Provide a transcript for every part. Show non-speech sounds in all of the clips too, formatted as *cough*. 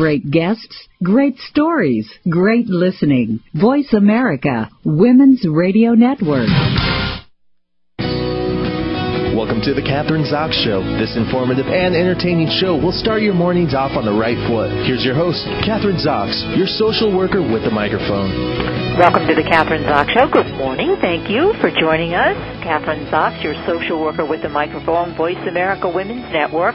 Great guests, great stories, great listening. Voice America, Women's Radio Network. Welcome to the Kathryn Zox Show. This informative and entertaining show will start your mornings off on the right foot. Here's your host, Kathryn Zox, your social worker with the microphone. Welcome to the Kathryn Zox Show. Good morning. Thank you for joining us. Kathryn Zox, your social worker with the microphone, Voice America Women's Network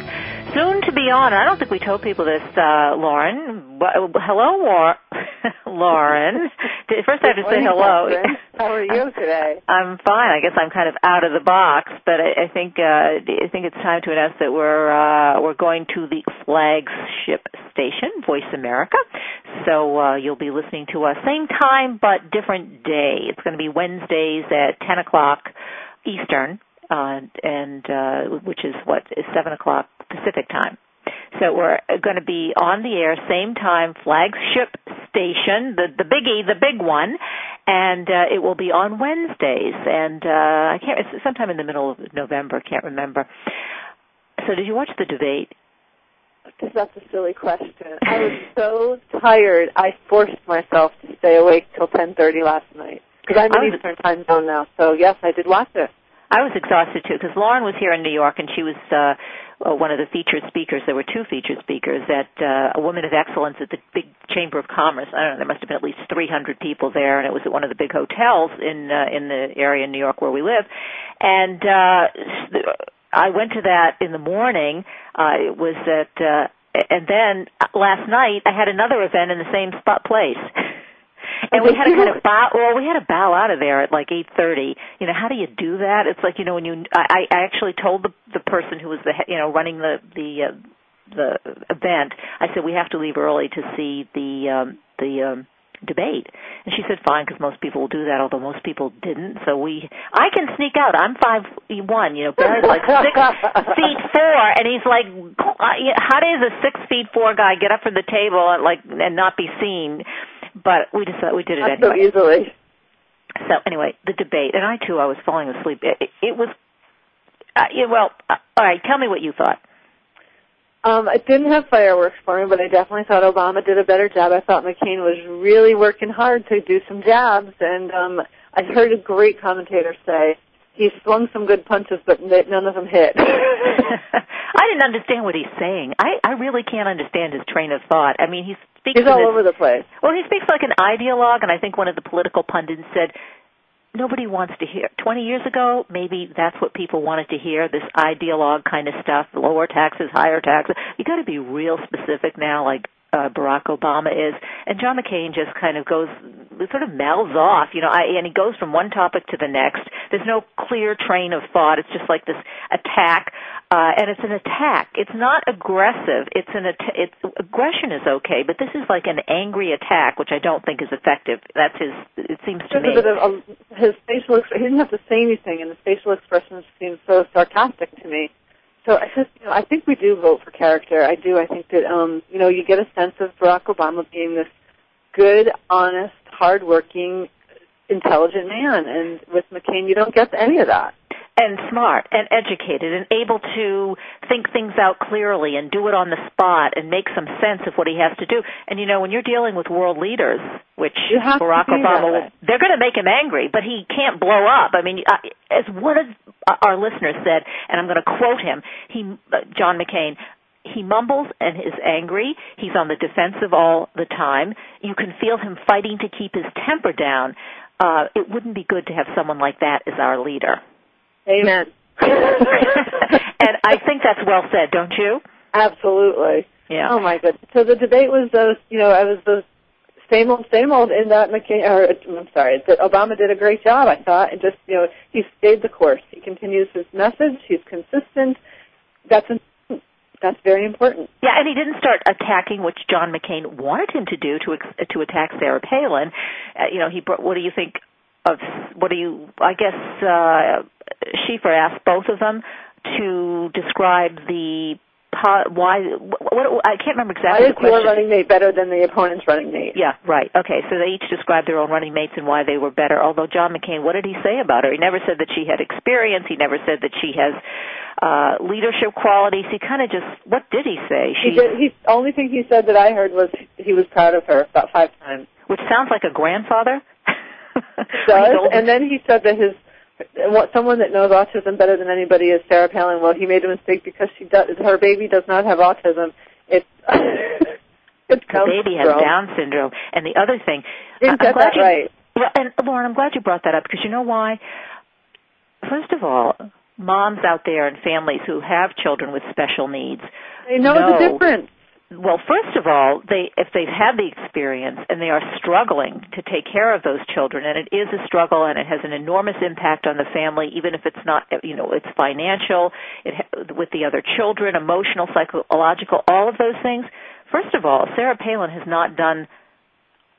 soon to be on. I don't think we told people this, uh, Lauren. Hello, War- *laughs* Lauren. *laughs* First, I have to say hello. How are you today? *laughs* I'm fine. I guess I'm kind of out of the box, but I, I think uh, I think it's time to announce that we're uh, we're going to the flagship station, Voice America. So uh, you'll be listening to us same time but different day. It's going to be Wednesdays at 10 o'clock Eastern, uh, and uh, which is what is seven o'clock Pacific time. So we're going to be on the air same time, flagship station, the the biggie, the big one, and uh, it will be on Wednesdays. And uh, I can't. It's sometime in the middle of November. Can't remember. So did you watch the debate? That's a silly question. I was so tired. I forced myself to stay awake till 10:30 last night because I'm in Eastern time zone now. So yes, I did watch it. I was exhausted too because Lauren was here in New York and she was uh, one of the featured speakers. There were two featured speakers at uh, a Woman of Excellence at the big Chamber of Commerce. I don't know. There must have been at least 300 people there, and it was at one of the big hotels in uh, in the area in New York where we live. And uh, I went to that in the morning. Uh, it was at. Uh, and then last night I had another event in the same spot place. *laughs* and we had to kind of bow. Well, we had to bow out of there at like eight thirty. You know, how do you do that? It's like you know when you. I, I actually told the the person who was the you know running the the uh, the event. I said we have to leave early to see the um, the um, debate. And she said, fine, because most people will do that, although most people didn't. So we, I can sneak out. I'm five one. You know, Barry's like six *laughs* feet four, and he's like, how does a six feet four guy get up from the table and like and not be seen? But we just we did it Not anyway. so easily. So anyway, the debate, and I too, I was falling asleep. It, it, it was, uh, yeah, well, uh, all right. Tell me what you thought. Um, it didn't have fireworks for me, but I definitely thought Obama did a better job. I thought McCain was really working hard to do some jabs, and um, I heard a great commentator say he swung some good punches, but none of them hit. *laughs* *laughs* I didn't understand what he's saying. I I really can't understand his train of thought. I mean, he speaks. He's all over the place. Well, he speaks like an ideologue, and I think one of the political pundits said nobody wants to hear. Twenty years ago, maybe that's what people wanted to hear. This ideologue kind of stuff: lower taxes, higher taxes. You got to be real specific now, like uh, Barack Obama is, and John McCain just kind of goes, sort of mouths off, you know, I, and he goes from one topic to the next. There's no clear train of thought. It's just like this attack, uh, and it's an attack. It's not aggressive. It's an att- it's aggression is okay, but this is like an angry attack, which I don't think is effective. That's his. It seems to There's me. A bit of, um, his facial, he didn't have to say anything, and his facial expressions seemed so sarcastic to me. So I just, you know, I think we do vote for character. I do. I think that, um, you know, you get a sense of Barack Obama being this good, honest, hardworking, intelligent man, and with McCain, you don't get any of that and smart and educated and able to think things out clearly and do it on the spot and make some sense of what he has to do. And you know, when you're dealing with world leaders, which Barack Obama, they're going to make him angry, but he can't blow up. I mean, as one of our listeners said, and I'm going to quote him, he, John McCain, he mumbles and is angry. He's on the defensive all the time. You can feel him fighting to keep his temper down. Uh, it wouldn't be good to have someone like that as our leader. Amen. *laughs* and I think that's well said, don't you? Absolutely. Yeah. Oh my goodness. So the debate was those, you know, I was the same old, same old in that McCain, or I'm sorry, that Obama did a great job, I thought, and just, you know, he stayed the course. He continues his message. He's consistent. That's that's very important. Yeah, and he didn't start attacking, which John McCain wanted him to do to to attack Sarah Palin. Uh, you know, he brought. What do you think of? What do you? I guess uh, Schieffer asked both of them to describe the why what, what I can't remember exactly why is your running mate better than the opponent's running mate? Yeah, right. Okay, so they each described their own running mates and why they were better. Although John McCain, what did he say about her? He never said that she had experience. He never said that she has uh, leadership qualities. He kind of just, what did he say? He did. He only thing he said that I heard was he was proud of her about five times. Which sounds like a grandfather. *laughs* *laughs* does. and then he said that his what someone that knows autism better than anybody is Sarah Palin. Well, he made a mistake because she does. Her baby does not have autism. It's *laughs* the baby has Down syndrome. And the other thing, I'm that you, right. And Lauren, I'm glad you brought that up because you know why? First of all, moms out there and families who have children with special needs they know, know the difference well, first of all, they if they've had the experience and they are struggling to take care of those children, and it is a struggle and it has an enormous impact on the family, even if it's not, you know, it's financial, it with the other children, emotional, psychological, all of those things. First of all, Sarah Palin has not done,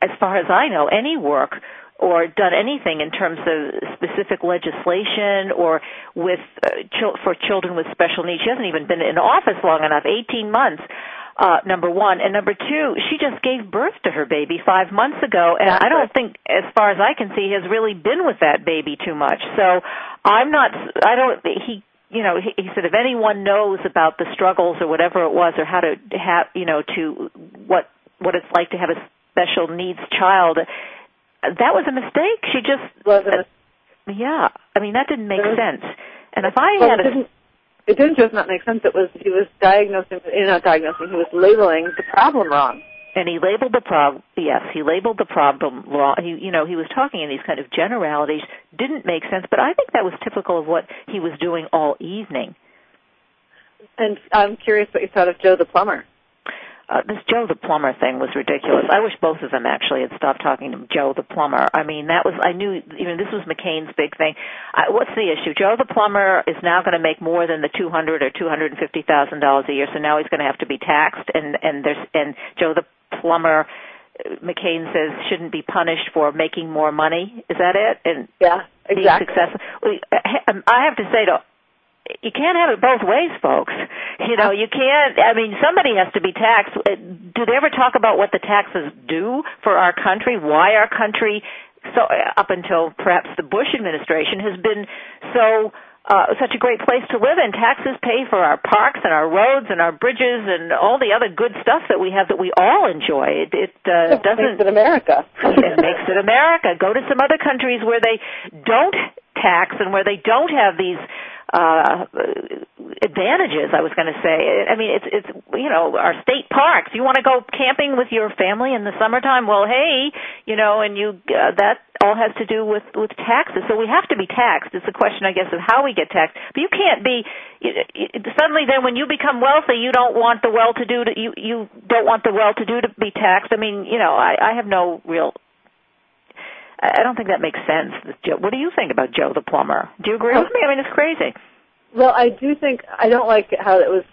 as far as I know, any work or done anything in terms of specific legislation or with uh, for children with special needs. She hasn't even been in office long enough, 18 months uh, number one. And number two, she just gave birth to her baby five months ago, and I don't think, as far as I can see, has really been with that baby too much. So I'm not, I don't, he, you know, he, he said if anyone knows about the struggles or whatever it was or how to have, you know, to what, what it's like to have a special needs child, that was a mistake. She just, was uh, yeah, I mean, that didn't make sense. And if I had a, it didn't just not make sense. It was he was diagnosing, not diagnosing. He was labeling the problem wrong. And he labeled the problem. Yes, he labeled the problem wrong. He, you know, he was talking in these kind of generalities. Didn't make sense, but I think that was typical of what he was doing all evening. And I'm curious what you thought of Joe the plumber uh, this Joe the plumber thing was ridiculous. I wish both of them actually had stopped talking to Joe the plumber. I mean, that was I knew you know this was McCain's big thing. I, what's the issue? Joe the plumber is now going to make more than the two hundred or two hundred and fifty thousand dollars a year, so now he's going to have to be taxed. And and there's and Joe the plumber. Uh, McCain says shouldn't be punished for making more money. Is that it? And yeah, exactly. being successful. Uh, um, I have to say to you can't have it both ways, folks. You know, you can't. I mean, somebody has to be taxed. Do they ever talk about what the taxes do for our country? Why our country, so up until perhaps the Bush administration, has been so uh, such a great place to live in. Taxes pay for our parks and our roads and our bridges and all the other good stuff that we have that we all enjoy. It, it uh, it doesn't. Makes it America. it makes it America. Go to some other countries where they don't tax and where they don't have these uh advantages I was going to say. I mean it's it's you know our state parks. You want to go camping with your family in the summertime? Well hey you know and you uh, that all has to do with with taxes. So we have to be taxed. It's a question I guess of how we get taxed. But you can't be suddenly then when you become wealthy you don't want the well to do to you you don't want the well to do to be taxed. I mean you know I I have no real I don't think that makes sense. What do you think about Joe the plumber? Do you agree with me? I mean, it's crazy. Well, I do think I don't like how it was.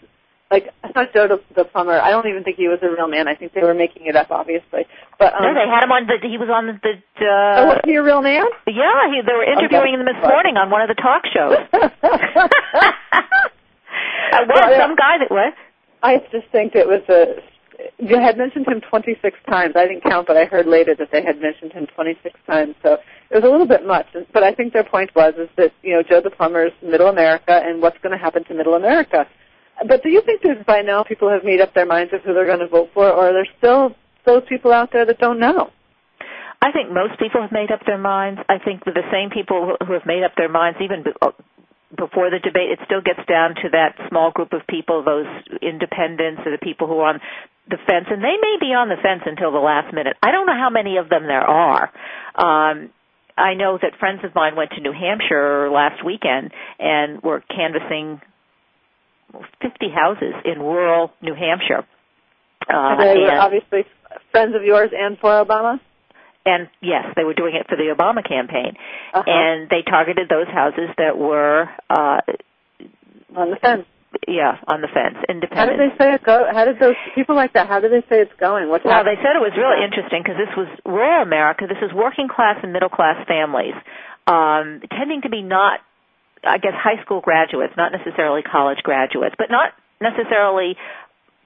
Like I thought Joe the, the plumber. I don't even think he was a real man. I think they were making it up, obviously. But um, no, they had him on the. He was on the. the uh, oh, was he a real man? Yeah, he, they were interviewing okay. him this morning on one of the talk shows. *laughs* *laughs* uh, well, well, some guy that what? I just think it was a you had mentioned him 26 times. I didn't count, but I heard later that they had mentioned him 26 times. So it was a little bit much. But I think their point was is that you know Joe the plumber is Middle America, and what's going to happen to Middle America? But do you think that by now people have made up their minds of who they're going to vote for, or are there still those people out there that don't know? I think most people have made up their minds. I think the same people who have made up their minds, even uh, before the debate, it still gets down to that small group of people, those independents or the people who are on the fence, and they may be on the fence until the last minute. I don't know how many of them there are. Um, I know that friends of mine went to New Hampshire last weekend and were canvassing 50 houses in rural New Hampshire. Uh, they were obviously friends of yours and for Obama? And yes, they were doing it for the Obama campaign. Uh-huh. And they targeted those houses that were uh on the fence yeah, on the fence, independent. How did they say it go? How did those people like that? How did they say it's going? What's well, happening? they said it was really interesting because this was rural America. This is working class and middle class families, um, tending to be not, I guess, high school graduates, not necessarily college graduates, but not necessarily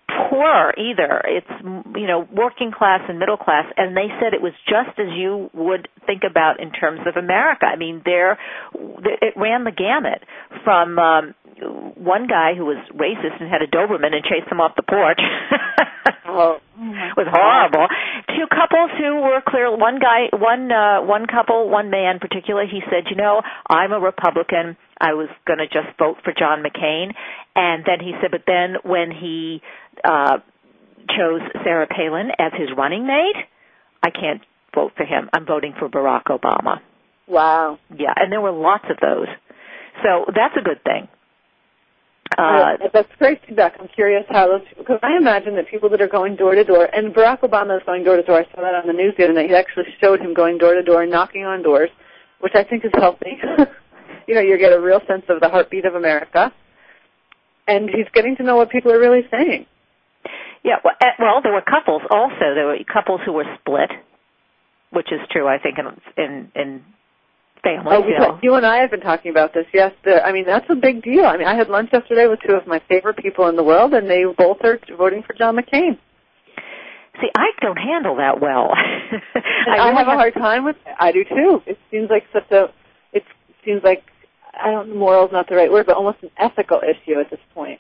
poor either. It's you know working class and middle class, and they said it was just as you would think about in terms of America. I mean, there it ran the gamut from um, one guy who was racist and had a Doberman and chased him off the porch. *laughs* oh, it was horrible. Two couples who were clear. One guy, one uh, one couple, one man in particular. He said, "You know, I'm a Republican. I was going to just vote for John McCain." And then he said, "But then when he uh, chose Sarah Palin as his running mate, I can't vote for him. I'm voting for Barack Obama." Wow. Yeah, and there were lots of those. So that's a good thing. Uh, that's great feedback. I'm curious how those because I imagine that people that are going door to door, and Barack Obama is going door to door. I saw that on the news the other night. He actually showed him going door to door and knocking on doors, which I think is healthy. *laughs* you know, you get a real sense of the heartbeat of America, and he's getting to know what people are really saying. Yeah, well, eh, well there were couples also. There were couples who were split, which is true, I think, in in, in family. Oh, you, you and I have been talking about this. Yes, the, I mean that's a big deal. I mean, I had lunch yesterday with two of my favorite people in the world, and they both are voting for John McCain. See, I don't handle that well. *laughs* I, I have a hard time with it. I do too. It seems like such a. Seems like I don't. Moral is not the right word, but almost an ethical issue at this point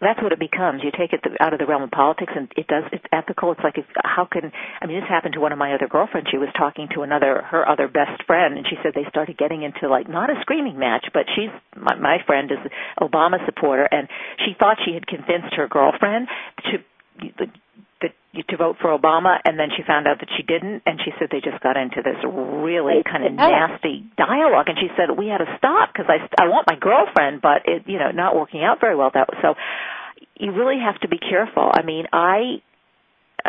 Well, that's what it becomes. You take it out of the realm of politics, and it does. It's ethical. It's like, if, how can? I mean, this happened to one of my other girlfriends. She was talking to another, her other best friend, and she said they started getting into like not a screaming match, but she's my, my friend is Obama supporter, and she thought she had convinced her girlfriend to to vote for Obama, and then she found out that she didn't, and she said they just got into this really kind of nasty dialogue, and she said we had to stop because I I want my girlfriend, but it you know not working out very well. That so you really have to be careful. I mean, I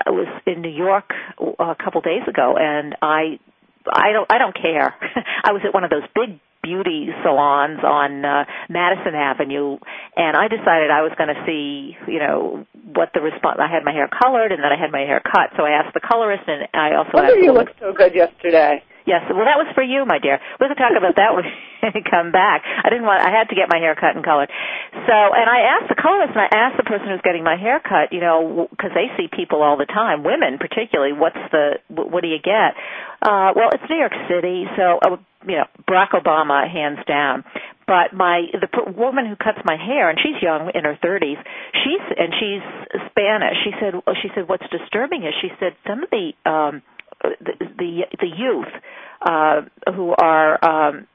was in New York a couple days ago, and I I don't I don't care. *laughs* I was at one of those big beauty salons on uh, Madison Avenue, and I decided I was going to see, you know, what the response. I had my hair colored, and then I had my hair cut. So I asked the colorist, and I also. Why asked you look so good yesterday? Yes, well, that was for you, my dear. We can talk about that when *laughs* we come back. I didn't want. I had to get my hair cut and colored. So, and I asked the colorist, and I asked the person who's getting my hair cut, you know, because they see people all the time, women particularly. What's the? What do you get? Uh, well, it's New York City, so uh, you know, Barack Obama, hands down. But my the woman who cuts my hair, and she's young, in her 30s, she's and she's Spanish. She said, she said, what's disturbing is she said some of the um, the the, the youth uh, who are um,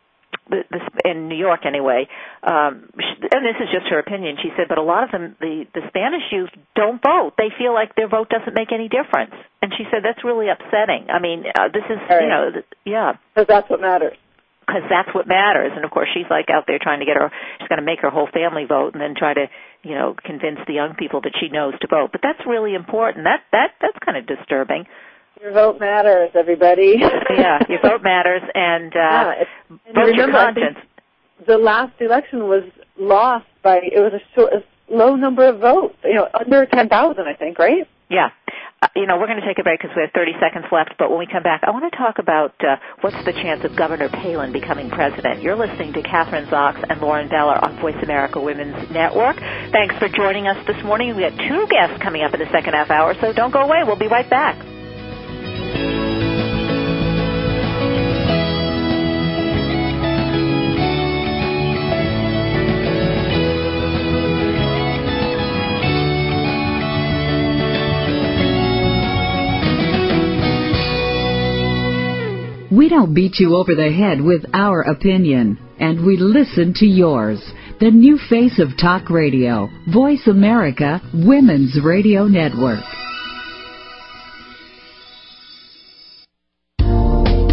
this, in New York anyway, um, and this is just her opinion. She said, but a lot of them, the the Spanish youth, don't vote. They feel like their vote doesn't make any difference. And she said that's really upsetting. I mean, uh, this is right. you know, th- yeah, because that's what matters. Because that's what matters. And of course, she's like out there trying to get her. She's going to make her whole family vote, and then try to you know convince the young people that she knows to vote. But that's really important. That that that's kind of disturbing. Your vote matters, everybody. yeah, your vote *laughs* matters, and uh, yeah, and vote remember, your conscience. The last election was lost by it was a, short, a low number of votes. You know, under ten thousand, I think, right? Yeah. Uh, you know, we're going to take a break because we have 30 seconds left, but when we come back, I want to talk about uh, what's the chance of Governor Palin becoming president. You're listening to Kathryn Zox and Lauren Beller on Voice America Women's Network. Thanks for joining us this morning. We have two guests coming up in the second half hour, so don't go away. We'll be right back. Don't beat you over the head with our opinion, and we listen to yours. The new face of talk radio, Voice America Women's Radio Network.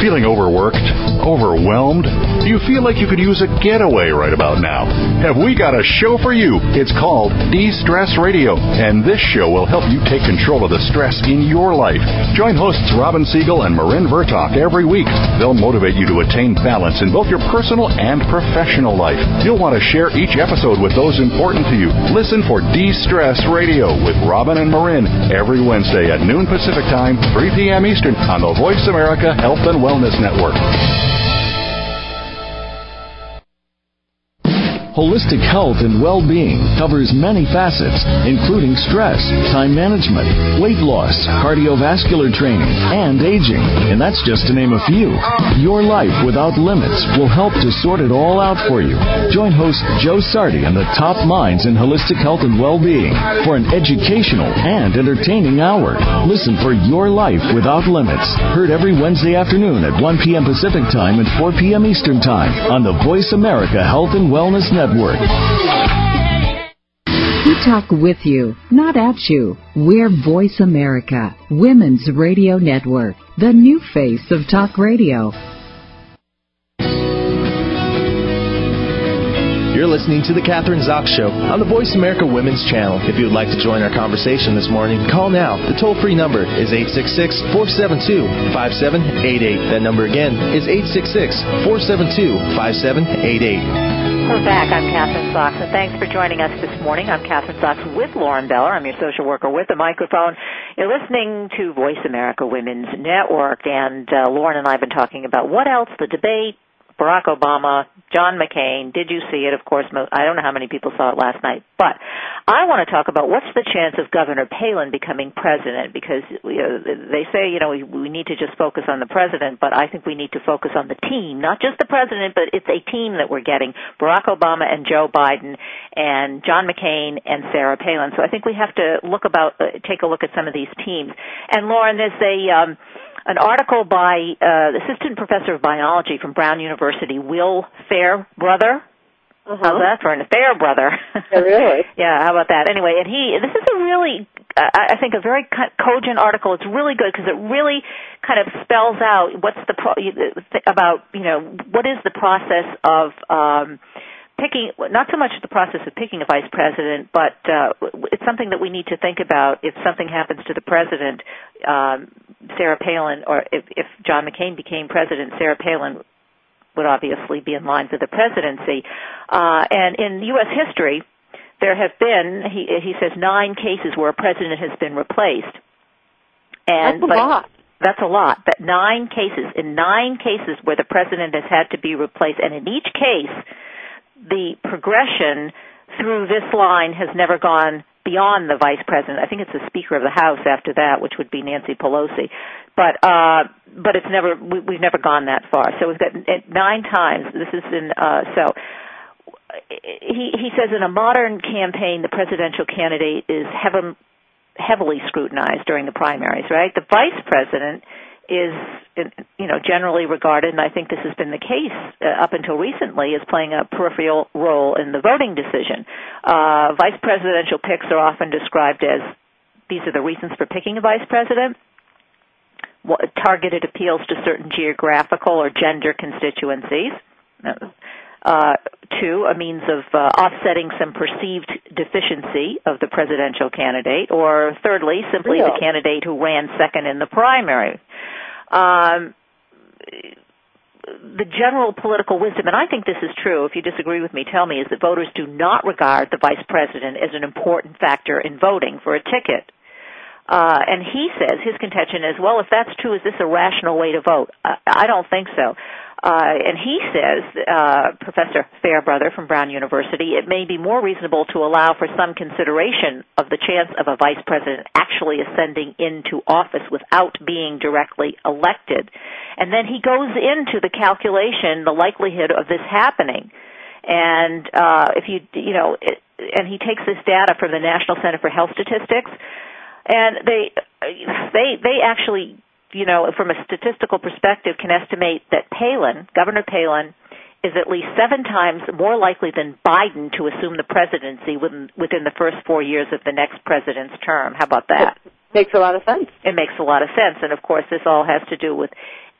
Feeling overworked? Overwhelmed? Do you feel like you could use a getaway right about now? Have we got a show for you? It's called De-Stress Radio, and this show will help you take control of the stress in your life. Join hosts Robin Siegel and Marin Vertalk every week. They'll motivate you to attain balance in both your personal and professional life. You'll want to share each episode with those important to you. Listen for De-Stress Radio with Robin and Marin every Wednesday at noon Pacific Time, 3 p.m. Eastern on the Voice America Health and Wellness Network. Holistic health and well-being covers many facets, including stress, time management, weight loss, cardiovascular training, and aging. And that's just to name a few. Your life without limits will help to sort it all out for you. Join host Joe Sardi and the top minds in holistic health and well-being for an educational and entertaining hour. Listen for Your Life Without Limits. Heard every Wednesday afternoon at 1 p.m. Pacific Time and 4 p.m. Eastern Time on the Voice America Health and Wellness Network. Network. We talk with you, not at you. We're Voice America, Women's Radio Network, the new face of talk radio. You're listening to The Kathryn Zox Show on the Voice America Women's Channel. If you would like to join our conversation this morning, call now. The toll free number is 866 472 5788. That number again is 866 472 5788. We're back. I'm Kathryn Zox, and thanks for joining us this morning. I'm Kathryn Zox with Lauren Beller. I'm your social worker with the microphone. You're listening to Voice America Women's Network, and uh, Lauren and I have been talking about what else, the debate, Barack Obama, John McCain. Did you see it? Of course, I don't know how many people saw it last night, but I want to talk about what's the chance of Governor Palin becoming president because you know, they say, you know, we, we need to just focus on the president, but I think we need to focus on the team, not just the president, but it's a team that we're getting. Barack Obama and Joe Biden and John McCain and Sarah Palin. So I think we have to look about, uh, take a look at some of these teams. And Lauren, there's a, um, an article by uh, assistant professor of biology from Brown University, Will Fairbrother. Uh-huh. How's that for a Fairbrother? *laughs* Yeah, really? yeah, how about that? Anyway, and he, this is a really, I I think, a very cogent article. It's really good because it really kind of spells out what's the pro- about, you know, what is the process of. um picking not so much the process of picking a vice president, but uh, it's something that we need to think about. If something happens to the president, um, Sarah Palin, or if, if John McCain became president, Sarah Palin would obviously be in line for the presidency. Uh, and in U.S. history, there have been he he says nine cases where a president has been replaced. And That's a but, lot. That's a lot. But nine cases in nine cases where the president has had to be replaced, and in each case the progression through this line has never gone beyond the vice president. I think it's the Speaker of the House after that, which would be Nancy Pelosi. But uh, but it's never we, we've never gone that far. So we've got nine times. This is in uh, so. He he says in a modern campaign, the presidential candidate is heavily scrutinized during the primaries. Right, the vice president is you know generally regarded, and I think this has been the case uh, up until recently, as playing a peripheral role in the voting decision. Uh, vice presidential picks are often described as these are the reasons for picking a vice president. Targeted appeals to certain geographical or gender constituencies. Uh, two, a means of uh, offsetting some perceived deficiency of the presidential candidate, or thirdly, simply Real. the candidate who ran second in the primary. Um, the general political wisdom, and I think this is true, if you disagree with me, tell me, is that voters do not regard the vice president as an important factor in voting for a ticket. Uh, and he says his contention is, well, if that's true, is this a rational way to vote? I, I don't think so. Uh, and he says, uh, Professor Fairbrother from Brown University, it may be more reasonable to allow for some consideration of the chance of a vice president actually ascending into office without being directly elected. And then he goes into the calculation, the likelihood of this happening. And uh, if you, you know, it, and he takes this data from the National Center for Health Statistics, and they, they, they actually you know, from a statistical perspective, can estimate that Palin, Governor Palin, is at least seven times more likely than Biden to assume the presidency within, within the first four years of the next president's term. How about that? It makes a lot of sense. It makes a lot of sense. And of course, this all has to do with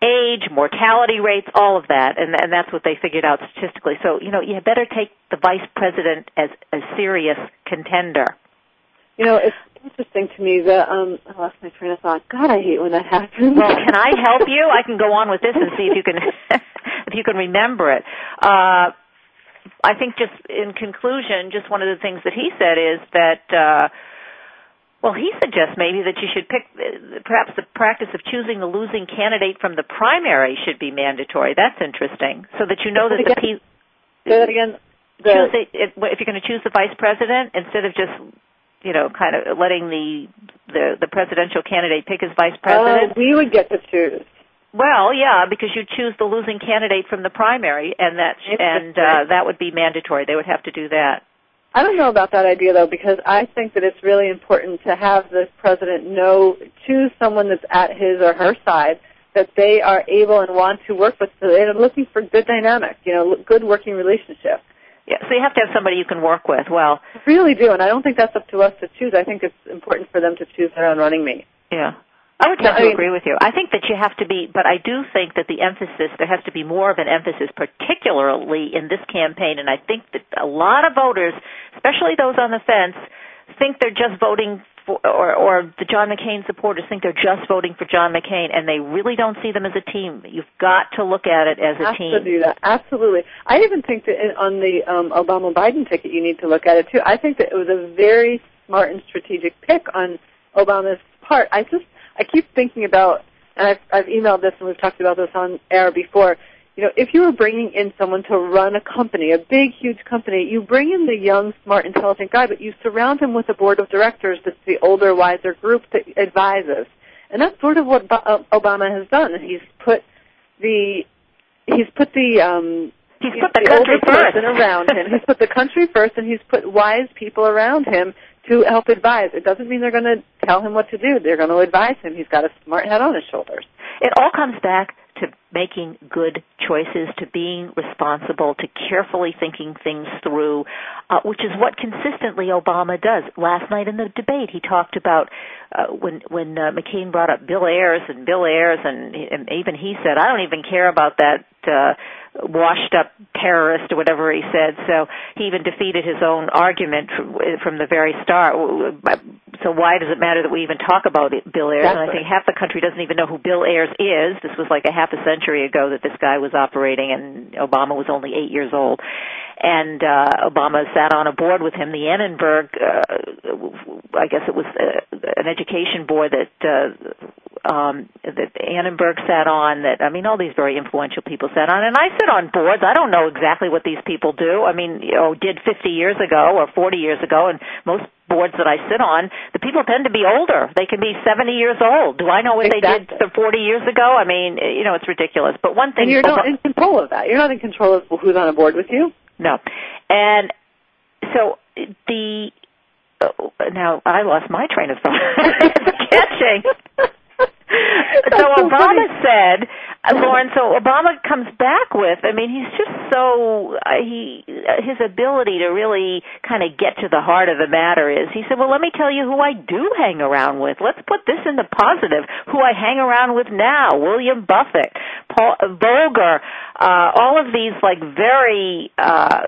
age, mortality rates, all of that, and and that's what they figured out statistically. So you know, you better take the vice president as a serious contender. You know, it's interesting to me that um I lost my train of thought. God, I hate when that happens. Well, can I help you? I can go on with this and see if you can *laughs* if you can remember it. Uh I think just in conclusion, just one of the things that he said is that uh well, he suggests maybe that you should pick, perhaps the practice of choosing the losing candidate from the primary should be mandatory. That's interesting, so that you know that the people. Say that again. The, choose the, if, if you're going to choose the vice president, instead of just, you know, kind of letting the the, the presidential candidate pick his vice president. Uh, we would get to choose. Well, yeah, because you choose the losing candidate from the primary, and that and uh, that would be mandatory. They would have to do that. I don't know about that idea though, because I think that it's really important to have the president know, choose someone that's at his or her side that they are able and want to work with. So they're looking for good dynamic, you know, good working relationship. Yeah, so you have to have somebody you can work with. Well, I really do, and I don't think that's up to us to choose. I think it's important for them to choose their own running mate. Yeah. I would tend to agree with you. I think that you have to be, but I do think that the emphasis, there has to be more of an emphasis, particularly in this campaign, and I think that a lot of voters, especially those on the fence, think they're just voting for, or, or the John McCain supporters think they're just voting for John McCain, and they really don't see them as a team. You've got to look at it as a team. Absolutely. I even think that on the um, Obama Biden ticket, you need to look at it too. I think that it was a very smart and strategic pick on Obama's part. I just I keep thinking about, and I've, I've emailed this and we've talked about this on air before. You know, if you were bringing in someone to run a company, a big, huge company, you bring in the young, smart, intelligent guy, but you surround him with a board of directors that's the older, wiser group that advises. And that's sort of what uh, Obama has done. He's put the he's put the um he's put the, the country first around him. He's put the country first, and he's put wise people around him to help advise. It doesn't mean they're going to tell him what to do. They're going to advise him. He's got a smart head on his shoulders. It all comes back to making good choices, to being responsible, to carefully thinking things through, uh, which is what consistently Obama does. Last night in the debate, he talked about uh, when when uh, McCain brought up Bill Ayers and Bill Ayers, and, and even he said, "I don't even care about that." Uh, washed up terrorist or whatever he said. So he even defeated his own argument from, from the very start. So why does it matter that we even talk about it, Bill Ayers? Exactly. And I think half the country doesn't even know who Bill Ayers is. This was like a half a century ago that this guy was operating, and Obama was only eight years old. And uh, Obama sat on a board with him, the Annenberg. Uh, I guess it was uh, an education board that uh, um, that Annenberg sat on. That I mean, all these very influential people sat on, and I sit on boards. I don't know exactly what these people do. I mean, you know, did 50 years ago or 40 years ago, and most boards that I sit on, the people tend to be older. They can be 70 years old. Do I know what exactly. they did 40 years ago? I mean, you know, it's ridiculous. But one thing, and you're not in control of that. You're not in control of who's on a board with you. No, and so the oh, now I lost my train of thought. *laughs* it's Catching. *laughs* so Obama said, uh, Lauren. So Obama comes back with. I mean, he's just so uh, he uh, his ability to really kind of get to the heart of the matter is. He said, "Well, let me tell you who I do hang around with. Let's put this in the positive. Who I hang around with now: William Buffett, Paul Volcker, uh, all of these like very." uh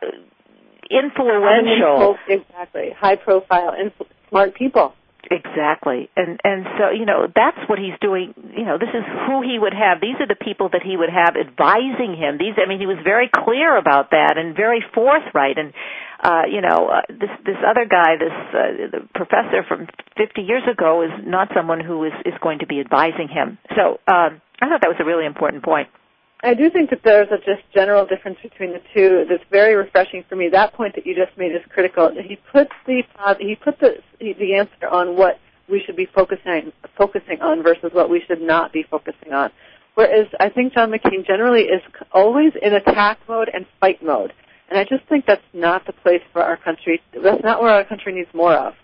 influential exactly high profile influ- smart people Exactly. And and so, you know, that's what he's doing, you know, this is who he would have. These are the people that he would have advising him. These I mean, he was very clear about that and very forthright and uh, you know, uh, this this other guy, this uh, the professor from 50 years ago is not someone who is is going to be advising him. So, um I thought that was a really important point. I do think that there's a just general difference between the two that's very refreshing for me. That point that you just made is critical. He puts the uh, he put the the answer on what we should be focusing focusing on versus what we should not be focusing on. Whereas I think John McCain generally is always in attack mode and fight mode, and I just think that's not the place for our country. That's not where our country needs more of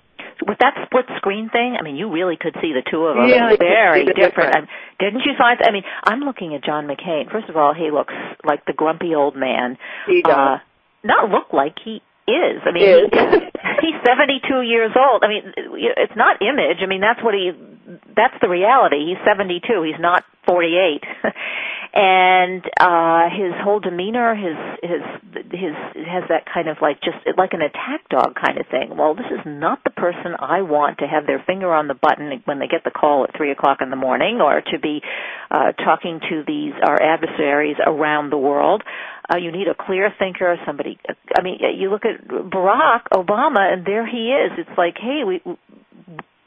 with that split screen thing, I mean, you really could see the two of them. Yeah, very different. different. didn't you find? I mean, I'm looking at John McCain. First of all, he looks like the grumpy old man. He does. Uh, not look like he is. I mean, is. He, *laughs* he's 72 years old. I mean, it's not image. I mean, that's what he. That's the reality. He's 72. He's not 48. *laughs* and uh his whole demeanor his his his has that kind of like just like an attack dog kind of thing well this is not the person i want to have their finger on the button when they get the call at three o'clock in the morning or to be uh talking to these our adversaries around the world uh, you need a clear thinker, somebody. I mean, you look at Barack Obama, and there he is. It's like, hey, we,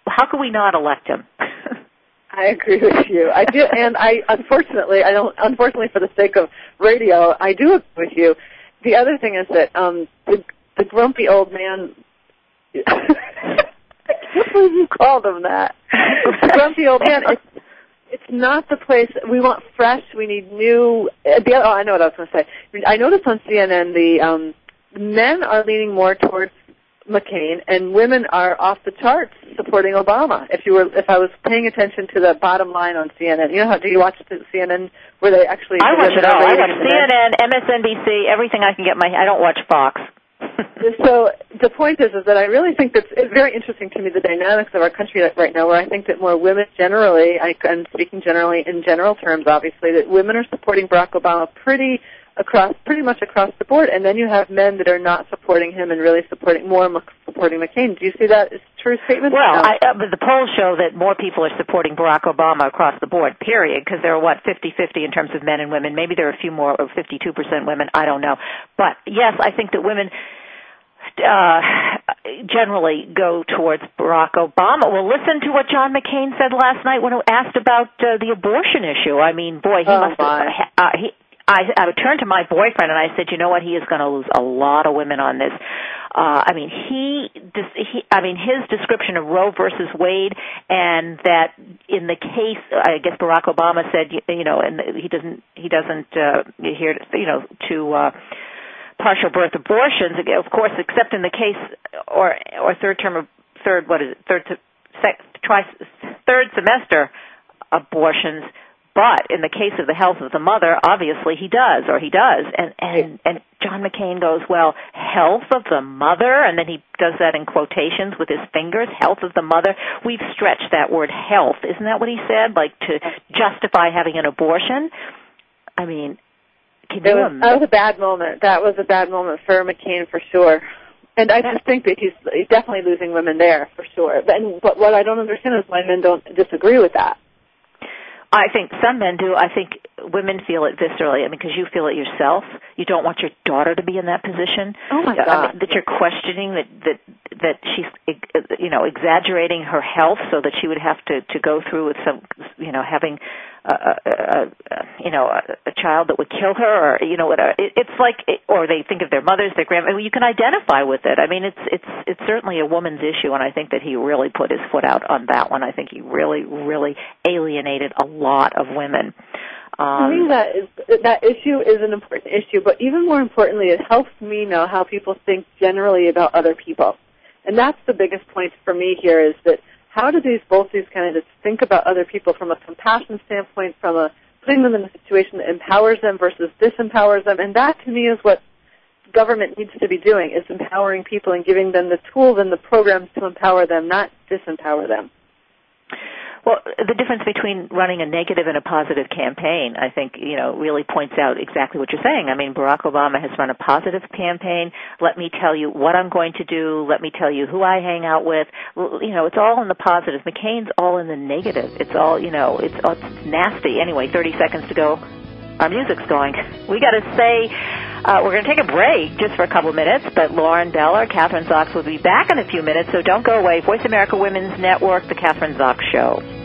how can we not elect him? *laughs* I agree with you. I do, and I unfortunately, I don't. Unfortunately, for the sake of radio, I do agree with you. The other thing is that um, the the grumpy old man. *laughs* I you called him that. the grumpy old man. It's, it's not the place we want. Fresh. We need new. Uh, the, oh, I know what I was going to say. I noticed on CNN the um, men are leaning more towards McCain, and women are off the charts supporting Obama. If you were, if I was paying attention to the bottom line on CNN, you know how do you watch the CNN where they actually? I watch it all. I watch CNN, MSNBC, everything I can get my. I don't watch Fox. *laughs* so the point is, is that I really think that it's very interesting to me the dynamics of our country right now, where I think that more women generally, I, I'm speaking generally in general terms, obviously, that women are supporting Barack Obama pretty across pretty much across the board, and then you have men that are not supporting him and really supporting more supporting McCain. Do you see that as a true statement? Well, no? I, uh, but the polls show that more people are supporting Barack Obama across the board. Period, because there are what 50-50 in terms of men and women. Maybe there are a few more, or 52% women. I don't know, but yes, I think that women uh, generally go towards Barack Obama. Well, listen to what John McCain said last night when he asked about uh, the abortion issue. I mean, boy, he oh, must have. Uh, he, I, I turned to my boyfriend and I said, you know what? He is going to lose a lot of women on this. Uh, I mean, he, he, I mean, his description of Roe versus Wade, and that in the case, I guess Barack Obama said, you, you know, and he doesn't, he doesn't uh, here, you know, to. uh partial birth abortions, of course, except in the case or or third term of third what is it third sec, twice third semester abortions but in the case of the health of the mother, obviously he does, or he does. And and and John McCain goes, well, health of the mother, and then he does that in quotations with his fingers. Health of the mother. We've stretched that word health, isn't that what he said? Like to justify having an abortion. I mean, can it you was, that was a bad moment. That was a bad moment for McCain for sure. And I just think that he's, he's definitely losing women there for sure. But, and, but what I don't understand is why men don't disagree with that. I think some men do. I think women feel it viscerally. I mean, because you feel it yourself. You don't want your daughter to be in that position. Oh my God! I mean, that you're questioning that that that she's you know exaggerating her health so that she would have to to go through with some you know having a, a, a you know a, a child that would kill her or you know what it, it's like or they think of their mothers their grand you can identify with it i mean it's it's it's certainly a woman's issue and i think that he really put his foot out on that one i think he really really alienated a lot of women um, to me, that is that issue is an important issue, but even more importantly, it helps me know how people think generally about other people, and that's the biggest point for me here. Is that how do these both these candidates think about other people from a compassion standpoint, from a putting them in a situation that empowers them versus disempowers them, and that to me is what government needs to be doing is empowering people and giving them the tools and the programs to empower them, not disempower them. Well, the difference between running a negative and a positive campaign, I think, you know, really points out exactly what you're saying. I mean, Barack Obama has run a positive campaign. Let me tell you what I'm going to do. Let me tell you who I hang out with. You know, it's all in the positive. McCain's all in the negative. It's all, you know, it's, it's nasty. Anyway, 30 seconds to go. Our music's going. *laughs* We got to say, uh, we're going to take a break just for a couple of minutes, but Lauren Beller, Kathryn Zox will be back in a few minutes, so don't go away. Voice America Women's Network, The Kathryn Zox Show.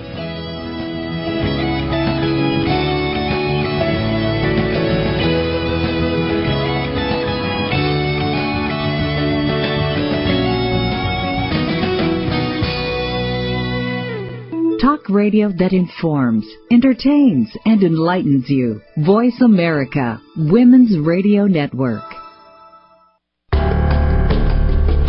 Radio that informs, entertains, and enlightens you. Voice America, Women's Radio Network.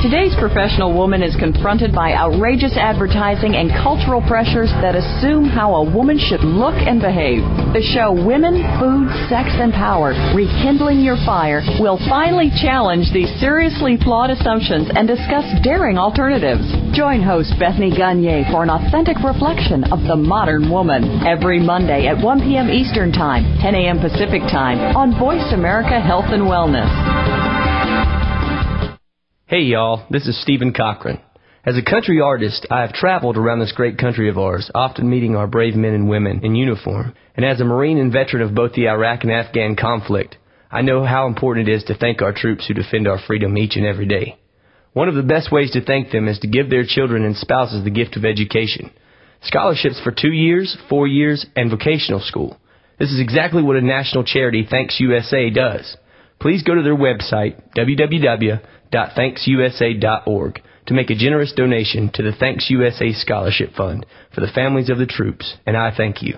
Today's professional woman is confronted by outrageous advertising and cultural pressures that assume how a woman should look and behave. The show Women, Food, Sex, and Power, Rekindling Your Fire, will finally challenge these seriously flawed assumptions and discuss daring alternatives. Join host Bethany Gagne for an authentic reflection of the modern woman every Monday at 1 p.m. Eastern Time, 10 a.m. Pacific Time on Voice America Health and Wellness. Hey, y'all, this is Stephen Cochran. As a country artist, I have traveled around this great country of ours, often meeting our brave men and women in uniform. And as a Marine and veteran of both the Iraq and Afghan conflict, I know how important it is to thank our troops who defend our freedom each and every day. One of the best ways to thank them is to give their children and spouses the gift of education. Scholarships for two years, four years, and vocational school. This is exactly what a national charity, Thanks USA, does. Please go to their website, www.thanksusa.org to make a generous donation to the Thanks USA Scholarship Fund for the families of the troops, and I thank you.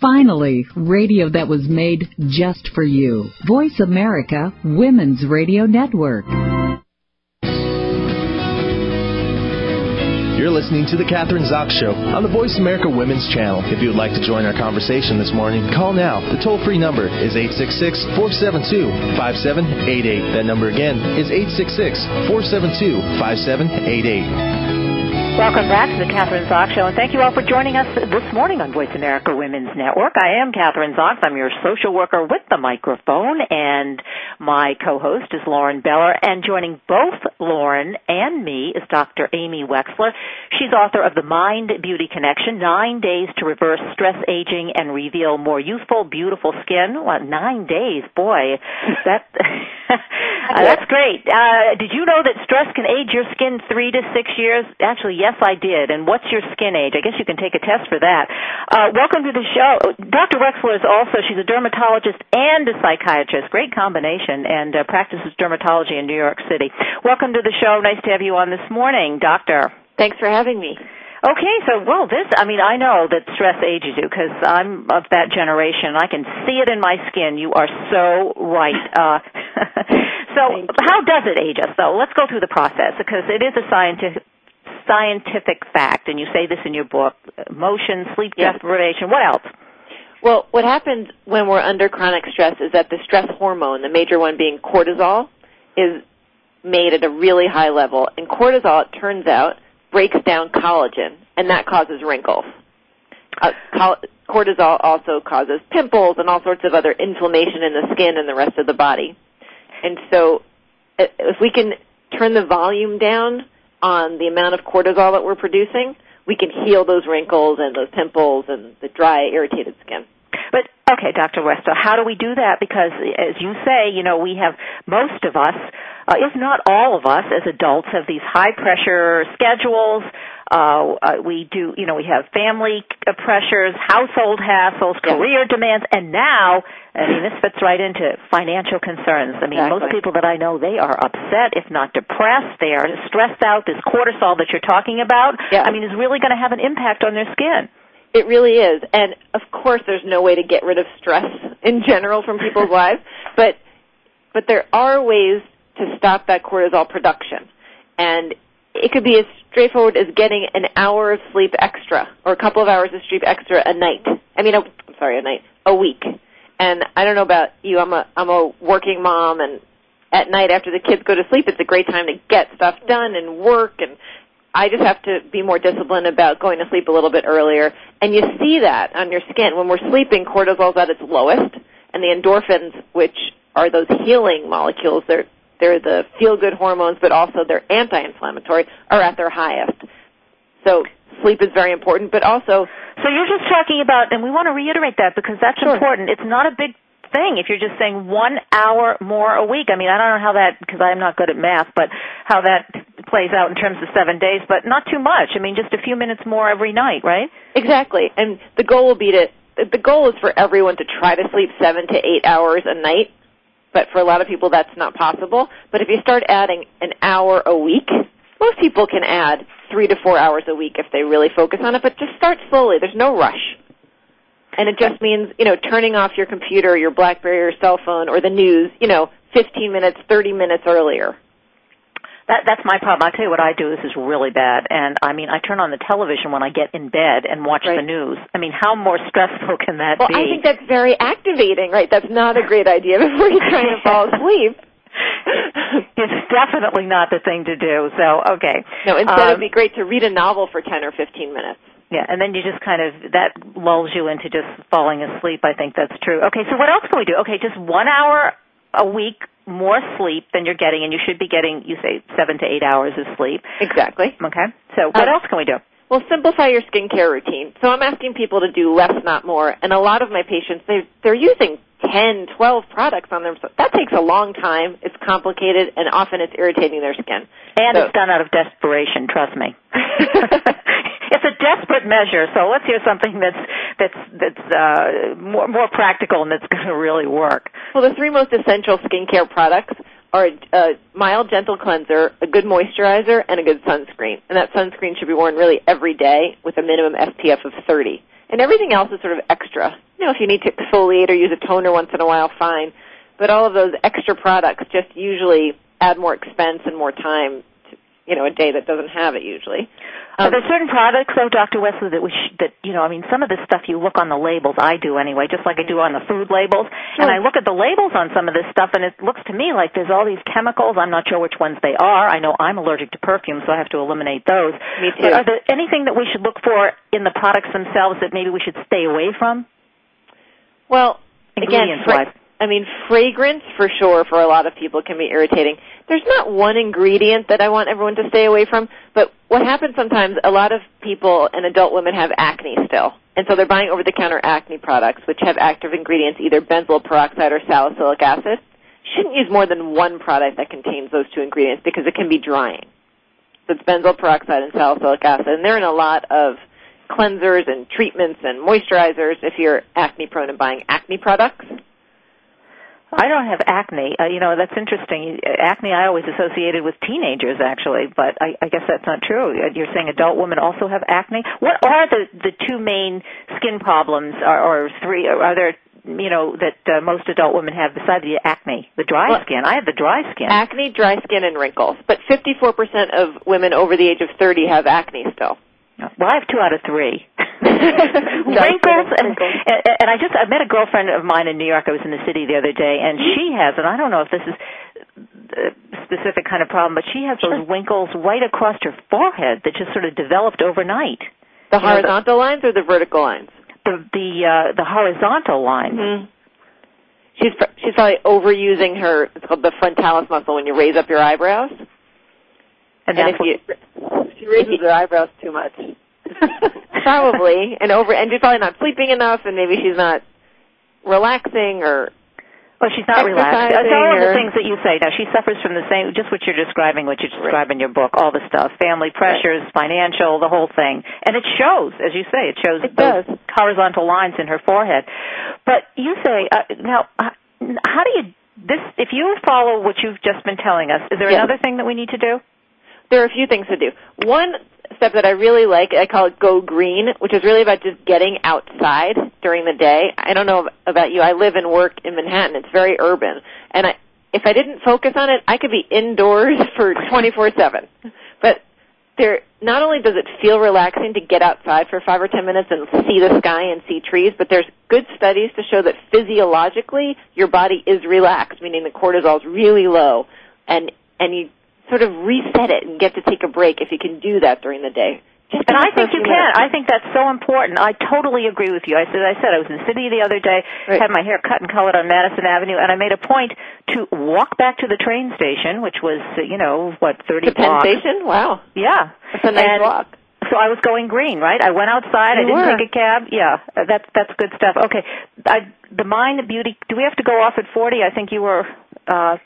Finally, radio that was made just for you. Voice America Women's Radio Network. You're listening to The Kathryn Zox Show on the Voice America Women's Channel. If you would like to join our conversation this morning, call now. The toll free number is 866 472 5788. That number again is 866 472 5788. Welcome back to the Kathryn Zox Show, and thank you all for joining us this morning on Voice America Women's Network. I am Kathryn Zox. I'm your social worker with the microphone, and my co-host is Lauren Beller. And joining both Lauren and me is Dr. Amy Wechsler. She's author of The Mind Beauty Connection: Nine Days to Reverse Stress Aging and Reveal More Youthful, Beautiful Skin. What nine days, boy, *laughs* that *laughs* that's great. Uh, did you know that stress can age your skin three to six years? Actually, yes. Yes, I did. And what's your skin age? I guess you can take a test for that. Uh, welcome to the show. Dr. Wechsler is also, she's a dermatologist and a psychiatrist. Great combination and uh, practices dermatology in New York City. Welcome to the show. Nice to have you on this morning, Doctor. Thanks for having me. Okay, so well, this I mean, I know that stress ages you because I'm of that generation. I can see it in my skin. You are so right. Uh, *laughs* so, how does it age us? though? let's go through the process because it is a scientific scientific fact, and you say this in your book, motion, sleep yes. deprivation, what else? Well, what happens when we're under chronic stress is that the stress hormone, the major one being cortisol, is made at a really high level. And cortisol, it turns out, breaks down collagen, and that causes wrinkles. Uh, cortisol also causes pimples and all sorts of other inflammation in the skin and the rest of the body. And so, if we can turn the volume down, on the amount of cortisol that we're producing, we can heal those wrinkles and those pimples and the dry, irritated skin. But okay, Dr. West, so how do we do that? Because as you say, you know, we have most of us, uh, if not all of us as adults, have these high pressure schedules. Uh, uh, we do, you know, we have family pressures, household hassles, career demands, and now, I mean, this fits right into financial concerns. I mean, exactly. most people that I know, they are upset, if not depressed. They are stressed out. This cortisol that you're talking about, yeah. I mean, is really going to have an impact on their skin. It really is. And of course there's no way to get rid of stress *laughs* in general from people's *laughs* lives, but but there are ways to stop that cortisol production. And it could be as straightforward as getting an hour of sleep extra or a couple of hours of sleep extra a night. I mean, i I'm sorry, a night, a week. And I don't know about you. I'm a I'm a working mom, and at night after the kids go to sleep, it's a great time to get stuff done and work. And I just have to be more disciplined about going to sleep a little bit earlier. And you see that on your skin when we're sleeping. Cortisol's at its lowest, and the endorphins, which are those healing molecules, they're they're the feel-good hormones, but also they're anti-inflammatory, are at their highest. So sleep is very important, but also. So you're just talking about, and we want to reiterate that because that's sure. important. It's not a big thing if you're just saying one hour more a week. I mean, I don't know how that, because I'm not good at math, but how that plays out in terms of seven days, but not too much. I mean, just a few minutes more every night, right? Exactly. And the goal will be to, the goal is for everyone to try to sleep seven to eight hours a night but for a lot of people that's not possible. But if you start adding an hour a week, most people can add three to four hours a week if they really focus on it, but just start slowly. There's no rush. And it just means, you know, turning off your computer, your Blackberry, or cell phone, or the news, you know, 15 minutes, 30 minutes earlier. That, that's my problem. I tell you what I do. This is really bad, and I mean, I turn on the television when I get in bed and watch right. the news. I mean, how more *laughs* stressful can that well, be? Well, I think that's very activating, right? That's not a great idea *laughs* before you're trying to fall asleep. *laughs* it's definitely not the thing to do. So, okay. No, instead um, it'd be great to read a novel for 10 or 15 minutes. Yeah, and then you just kind of that lulls you into just falling asleep. I think that's true. Okay, so what else can we do? Okay, just one hour a week more sleep than you're getting, and you should be getting, you say, seven to eight hours of sleep. Exactly. Okay. So what um, else can we do? Well, simplify your skincare routine. So I'm asking people to do less, not more. And a lot of my patients, they're, they're using 10, 12 products on them. That takes a long time. It's complicated, and often it's irritating their skin. And so, it's done out of desperation. Trust me. *laughs* it's a desperate measure. So let's hear something that's that's that's uh, more more practical and that's going to really work. Well, the three most essential skincare products are a mild, gentle cleanser, a good moisturizer, and a good sunscreen. And that sunscreen should be worn really every day with a minimum SPF of 30. And everything else is sort of extra. You know, if you need to exfoliate or use a toner once in a while, fine. But all of those extra products just usually add more expense and more time you know a day that doesn't have it usually. Um, Are there certain products, though, Dr. Wechsler, that we sh- that you know? I mean, some of this stuff you look on the labels. I do anyway, just like I do on the food labels. Sure. And I look at the labels on some of this stuff, and it looks to me like there's all these chemicals. I'm not sure which ones they are. I know I'm allergic to perfume, so I have to eliminate those. Me too. But are there anything that we should look for in the products themselves that maybe we should stay away from? Well, again, fra- I mean, fragrance for sure for a lot of people can be irritating. There's not one ingredient that I want everyone to stay away from, but what happens sometimes, a lot of people and adult women have acne still. And so they're buying over-the-counter acne products, which have active ingredients, either benzoyl peroxide or salicylic acid. Shouldn't use more than one product that contains those two ingredients because it can be drying. So it's benzoyl peroxide and salicylic acid, and they're in a lot of cleansers and treatments and moisturizers if you're acne prone and buying acne products. I don't have acne. Uh, you know, that's interesting. Acne I always associated with teenagers, actually, but I, I guess that's not true. Uh, you're saying adult women also have acne. What are the the two main skin problems, or, or three? Or Are there you know that uh, most adult women have besides the acne, the dry well, skin. I have the dry skin. Acne, dry skin, and wrinkles. But 54% of women over the age of 30 have acne still. Well, I have two out of three. *laughs* wrinkles and, and and I just I met a girlfriend of mine in New York. I was in the city the other day, and she has, and I don't know if this is a specific kind of problem, but she has those wrinkles right across her forehead that just sort of developed overnight. The you horizontal know, the, lines or the vertical lines? The the uh, the horizontal lines. Mm-hmm. She's she's probably overusing her. It's called the frontalis muscle when you raise up your eyebrows. And, and if you, she raises her eyebrows too much. *laughs* probably, and over, and she's probably not sleeping enough, and maybe she's not relaxing or. Well, she's not relaxing It's all of the things that you say. Now, she suffers from the same, just what you're describing, what you describe right. in your book, all the stuff, family pressures, right. financial, the whole thing, and it shows, as you say, it shows it those does. horizontal lines in her forehead. But you say uh, now, uh, how do you this? If you follow what you've just been telling us, is there yes. another thing that we need to do? There are a few things to do. One step that I really like, I call it go green, which is really about just getting outside during the day. I don't know about you. I live and work in Manhattan. It's very urban. And I, if I didn't focus on it, I could be indoors for 24/7. But there not only does it feel relaxing to get outside for 5 or 10 minutes and see the sky and see trees, but there's good studies to show that physiologically your body is relaxed, meaning the cortisol is really low and and you sort of reset it and get to take a break if you can do that during the day. Just and I think you can. I think that's so important. I totally agree with you. I said, I said I was in the city the other day, right. had my hair cut and colored on Madison Avenue, and I made a point to walk back to the train station, which was, you know, what thirty the blocks. Penn Station. Wow. Yeah, that's a nice and, walk. So I was going green, right? I went outside. You I didn't were. take a cab. Yeah, that's that's good stuff. Okay, I, the mind, the beauty. Do we have to go off at forty? I think you were uh,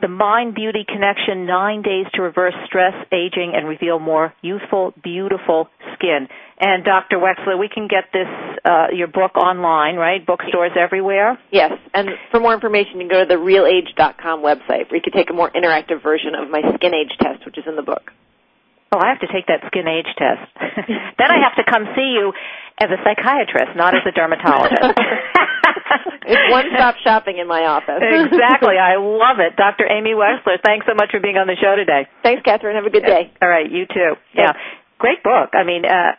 the Mind Beauty Connection Nine Days to Reverse Stress, Aging, and Reveal More Youthful, Beautiful Skin. And Dr. Wechsler, we can get this, uh, your book online, right? Bookstores everywhere? Yes. And for more information, you can go to the realage.com website where you can take a more interactive version of my skin age test, which is in the book. Oh, I have to take that skin age test. *laughs* then I have to come see you as a psychiatrist, not as a dermatologist. *laughs* it's one stop shopping in my office. *laughs* exactly. I love it. Dr. Amy Wechsler, thanks so much for being on the show today. Thanks, Kathryn. Have a good day. All right, you too. Yeah. Great book. I mean, uh,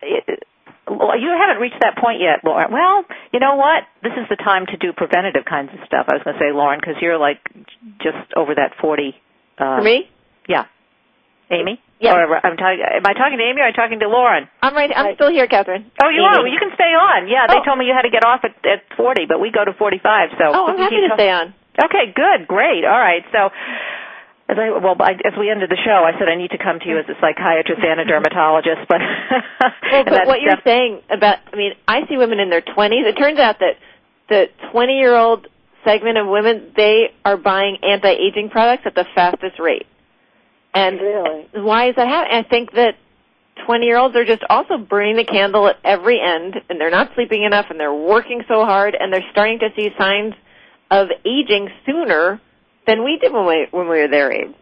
it, you haven't reached that point yet, Lauren. Well, you know what? This is the time to do preventative kinds of stuff. I was going to say, Lauren, because you're like just over that 40. Uh, For me? Yeah. Amy? Yeah. Or I'm talking. Am I talking to Amy or am I talking to Lauren? I'm right. I'm still here, Kathryn. Oh, you Amy. are. Well, you can stay on. Yeah, they Oh. told me you had to get off at, at 40, but we go to 45. So. Oh, I'm happy to stay on. Okay, good, great. All right. So, as I well, I, as we ended the show, I said I need to come to you as a psychiatrist and a dermatologist. But *laughs* Well, but what you're def- saying about, I mean, I see women in their 20s. It turns out that the 20 year old segment of women, they are buying anti-aging products at the fastest rate. And Really? why is that happening? I think that 20 year olds are just also burning the candle at every end and they're not sleeping enough and they're working so hard and they're starting to see signs of aging sooner than we did when we, when we were their age.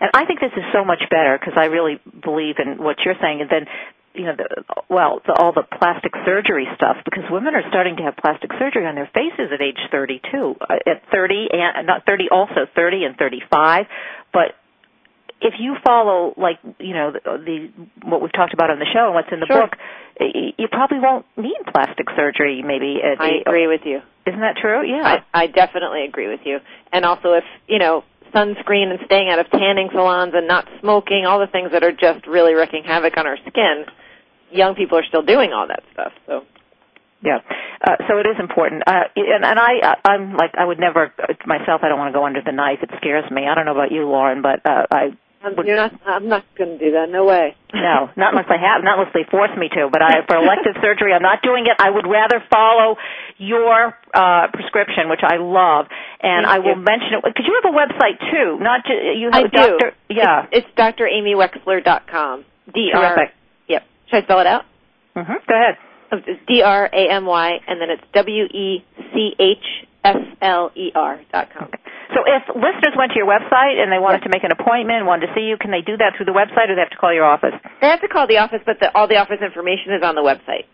And I think this is so much better because I really believe in what you're saying. And then, you know, the, well, the, all the plastic surgery stuff because women are starting to have plastic surgery on their faces at age 32. Uh, at 30 and not 30, also 30 and 35. But if you follow like you know the, the what we've talked about on the show and what's in the Sure. book, you probably won't need plastic surgery. Maybe at I the- agree with you. Isn't that true? Yeah. I, I definitely agree with you. And also if, you know, sunscreen and staying out of tanning salons and not smoking, all the things that are just really wreaking havoc on our skin, young people are still doing all that stuff. So Yeah. Uh, so it is important. Uh, and, and I, uh, I'm like, I would never, uh, myself, I don't want to go under the knife. It scares me. I don't know about you, Lauren, but, uh, I, I'm, you're not. I'm not going to do that. No way. no, not unless I have, not unless they force me to, but I, for elective *laughs* surgery, I'm not doing it. I would rather follow your, uh, prescription, which I love. And Thank I will you. mention it, because you have a website too, not just, you I have a do. doctor, yeah. It's, it's dramywechsler.com. D R. Yep. Should I spell it out? hmm Go ahead. Oh, It's D R A M Y and then it's W E C H S L E R dot com. So if listeners went to your website and they wanted to make an appointment, wanted to see you, can they do that through the website or they have to call your office? They have to call the office, but the, all the office information is on the website.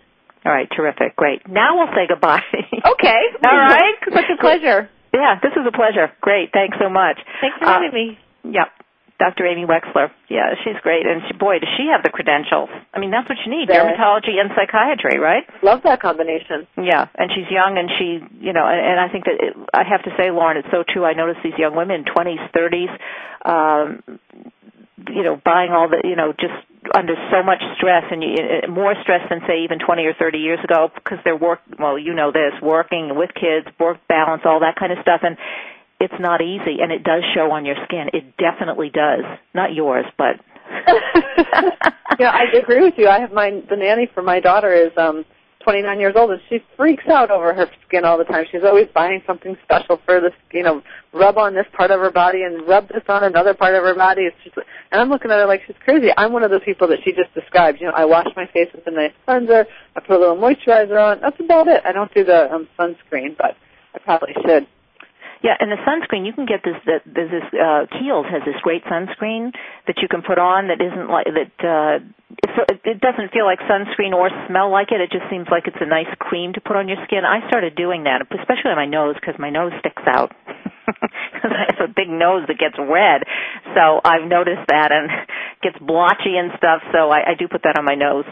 All right, terrific, great. Now we'll say goodbye. *laughs* Okay. *laughs* All right. Such a pleasure. Yeah, this was a pleasure. Great, thanks so much. Thanks for Uh, having me. Yep. Dr. Amy Wechsler. Yeah, she's great. And she, boy, does she have the credentials. I mean, that's what you need, Yeah. dermatology and psychiatry, right? Love that combination. Yeah, and she's young, and she, you know, and, and I think that it, I have to say, Lauren, it's so true. I notice these young women, twenties, thirties, um, you know, buying all the, you know, just under so much stress, and you, uh, more stress than say even twenty or thirty years ago, because they're work. Well, you know this, working with kids, work balance, all that kind of stuff, and it's not easy, and it does show on your skin. It definitely does. Not yours, but. *laughs* yeah, I agree with you. I have my the nanny for my daughter is um 29 years old and she freaks out over her skin all the time. She's always buying something special for this, you know, rub on this part of her body and rub this on another part of her body. It's just, and I'm looking at her like she's crazy. I'm one of those people that she just described. You know, I wash my face with a nice cleanser. I put a little moisturizer on. That's about it. I don't do the um, sunscreen, but I probably should. Yeah, and the sunscreen you can get this. That there's this uh, Kiehl's has this great sunscreen that you can put on that isn't like that. Uh, it's, it doesn't feel like sunscreen or smell like it. It just seems like it's a nice cream to put on your skin. I started doing that, especially on my nose because my nose sticks out. *laughs* Because I have a big nose that gets red, so I've noticed that and *laughs* gets blotchy and stuff. So I, I do put that on my nose.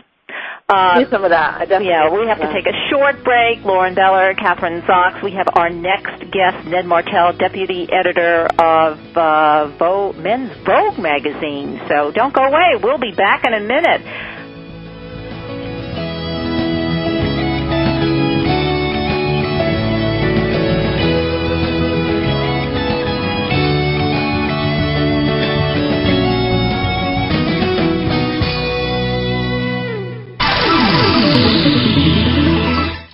Uh, Need some of that. I definitely yeah, we have to take a short break. Lauren Beller, Kathryn Zox. We have our next guest, Ned Martel, deputy editor of uh, Vogue, Men's Vogue magazine. So don't go away. We'll be back in a minute.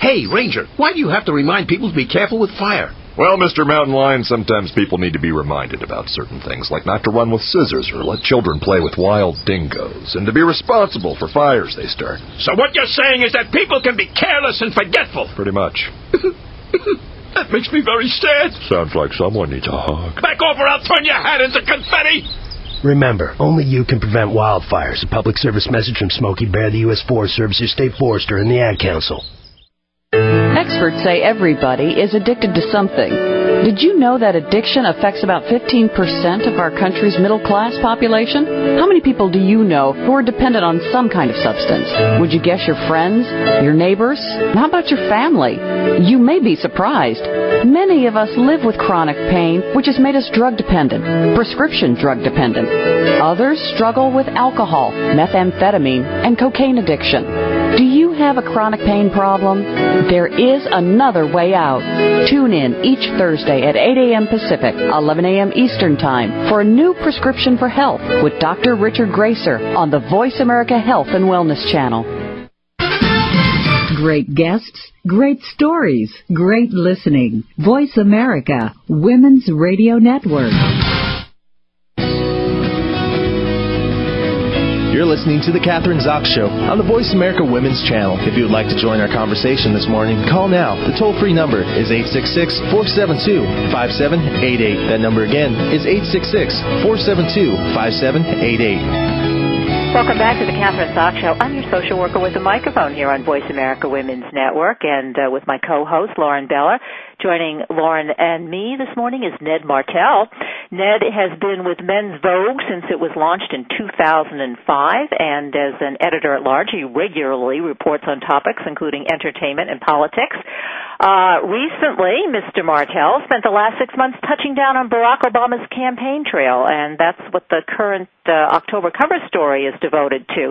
Hey, Ranger, why do you have to remind people to be careful with fire? Well, Mr. Mountain Lion, sometimes people need to be reminded about certain things, like not to run with scissors or let children play with wild dingoes, and to be responsible for fires they start. So what you're saying is that people can be careless and forgetful? Pretty much. *laughs* that makes me very sad. Sounds like someone needs a hug. Back over, I'll turn your hat into confetti! Remember, only you can prevent wildfires. A public service message from Smokey Bear, the U.S. Forest Service, your state forester, and the Ad Council. Experts say everybody is addicted to something. Did you know that addiction affects about 15% of our country's middle class population? How many people do you know who are dependent on some kind of substance? Would you guess your friends? Your neighbors? How about your family? You may be surprised. Many of us live with chronic pain, which has made us drug dependent, prescription drug dependent. Others struggle with alcohol, methamphetamine, and cocaine addiction. Do you have a chronic pain problem? There is another way out. Tune in each Thursday at 8 a.m. Pacific, 11 a.m. Eastern Time for a new prescription for health with Dr. Richard Gracer on the Voice America Health and Wellness Channel. Great guests, great stories, great listening. Voice America, Women's Radio Network. You're listening to The Kathryn Zox Show on the Voice America Women's Channel. If you would like to join our conversation this morning, call now. The toll free number is 866 472 5788. That number again is 866 472 5788. Welcome back to the Kathryn Zox Show. I'm your social worker with a microphone here on Voice America Women's Network and uh, with my co-host Lauren Beller. Joining Lauren and me this morning is Ned Martel. Ned has been with Men's Vogue since it was launched in 2005 and as an editor at large he regularly reports on topics including entertainment and politics. Uh, recently, Mr. Martel spent the last six months touching down on Barack Obama's campaign trail, and that's what the current uh, October cover story is devoted to.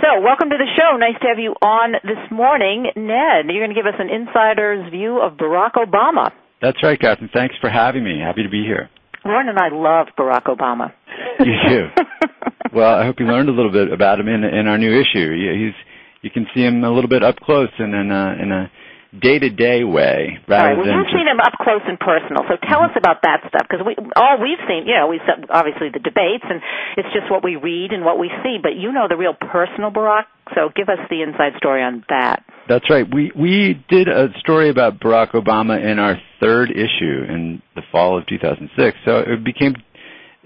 So, welcome to the show. Nice to have you on this morning. Ned, you're going to give us an insider's view of Barack Obama. That's right, Kathryn. Thanks for having me. Happy to be here. Lauren and I love Barack Obama. You do. *laughs* well, I hope you learned a little bit about him in in our new issue. He's you can see him a little bit up close and in a in a day to day way rather right, well, than you've just, seen him up close and personal, so tell us about that stuff because we all we've seen, you know, we obviously the debates and it's just what we read and what we see, but you know the real personal Barack, so give us the inside story on that. That's right. We we did a story about Barack Obama in our third issue in the fall of 2006. So it became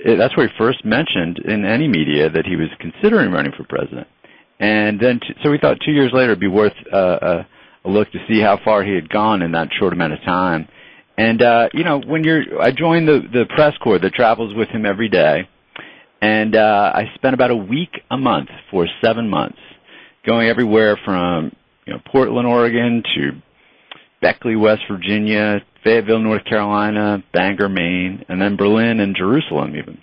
that's where he first mentioned in any media that he was considering running for president. And then, t- so we thought two years later it'd be worth uh, a, a look to see how far he had gone in that short amount of time. And uh, you know, when you're, I joined the the press corps that travels with him every day, and uh, I spent about a week a month for seven months, going everywhere from you know Portland, Oregon, to Beckley, West Virginia, Fayetteville, North Carolina, Bangor, Maine, and then Berlin and Jerusalem even.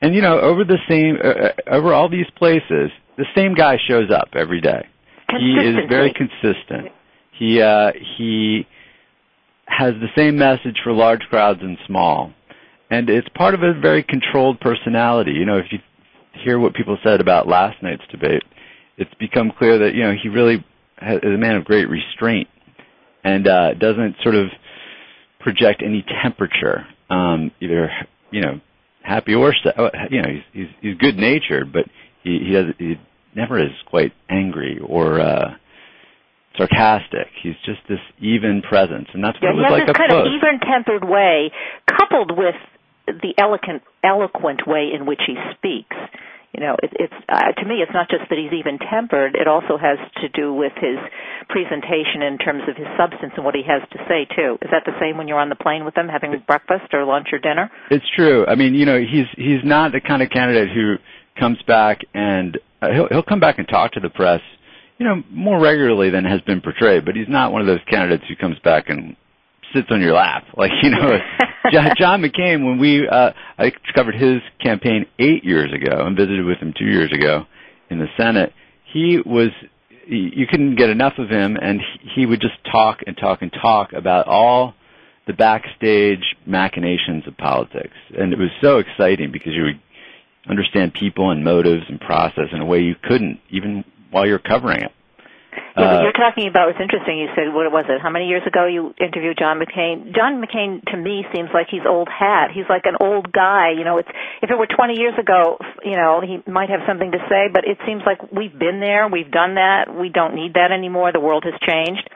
And you know, over the same uh, over all these places, the same guy shows up every day. He is very consistent. He uh, he has the same message for large crowds and small, and it's part of a very controlled personality. You know, if you hear what people said about last night's debate, it's become clear that you know he really has, is a man of great restraint and uh, doesn't sort of project any temperature, um, either you know happy or you know he's he's, he's good natured, but he he, does, he never is quite angry or uh, sarcastic. He's just this even presence, and that's what yeah, it was he has like this up kind close. of even-tempered way, coupled with the eloquent, eloquent way in which he speaks. You know, it, it's uh, to me, it's not just that he's even-tempered; it also has to do with his presentation in terms of his substance and what he has to say too. Is that the same when you're on the plane with him, having breakfast or lunch or dinner? It's true. I mean, you know, he's he's not the kind of candidate who comes back and uh, he'll he'll come back and talk to the press, more regularly than has been portrayed. But he's not one of those candidates who comes back and sits on your lap. *laughs* Like you know, *laughs* John, John McCain. When we uh, I covered his campaign eight years ago and visited with him two years ago in the Senate. He was you couldn't get enough of him, and he would just talk and talk and talk about all the backstage machinations of politics, and it was so exciting because you would understand people and motives and process in a way you couldn't even while you're covering it. Yeah, Uh, you're talking about it's interesting. You said what was it? How many years ago you interviewed John McCain? John McCain to me seems like he's old hat. He's like an old guy. You know, it's if it were 20 years ago, you know, he might have something to say. But it seems like we've been there, we've done that. We don't need that anymore. The world has changed.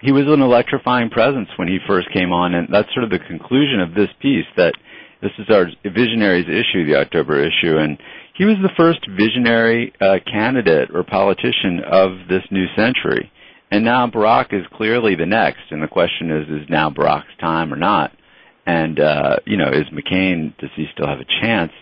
he was an electrifying presence when he first came on, and that's sort of the conclusion of this piece that this is our Visionaries issue, the October issue, and he was the first visionary uh, candidate or politician of this new century. And now Barack is clearly the next, and the question is, is now Barack's time or not? And, uh, you know, is McCain, does he still have a chance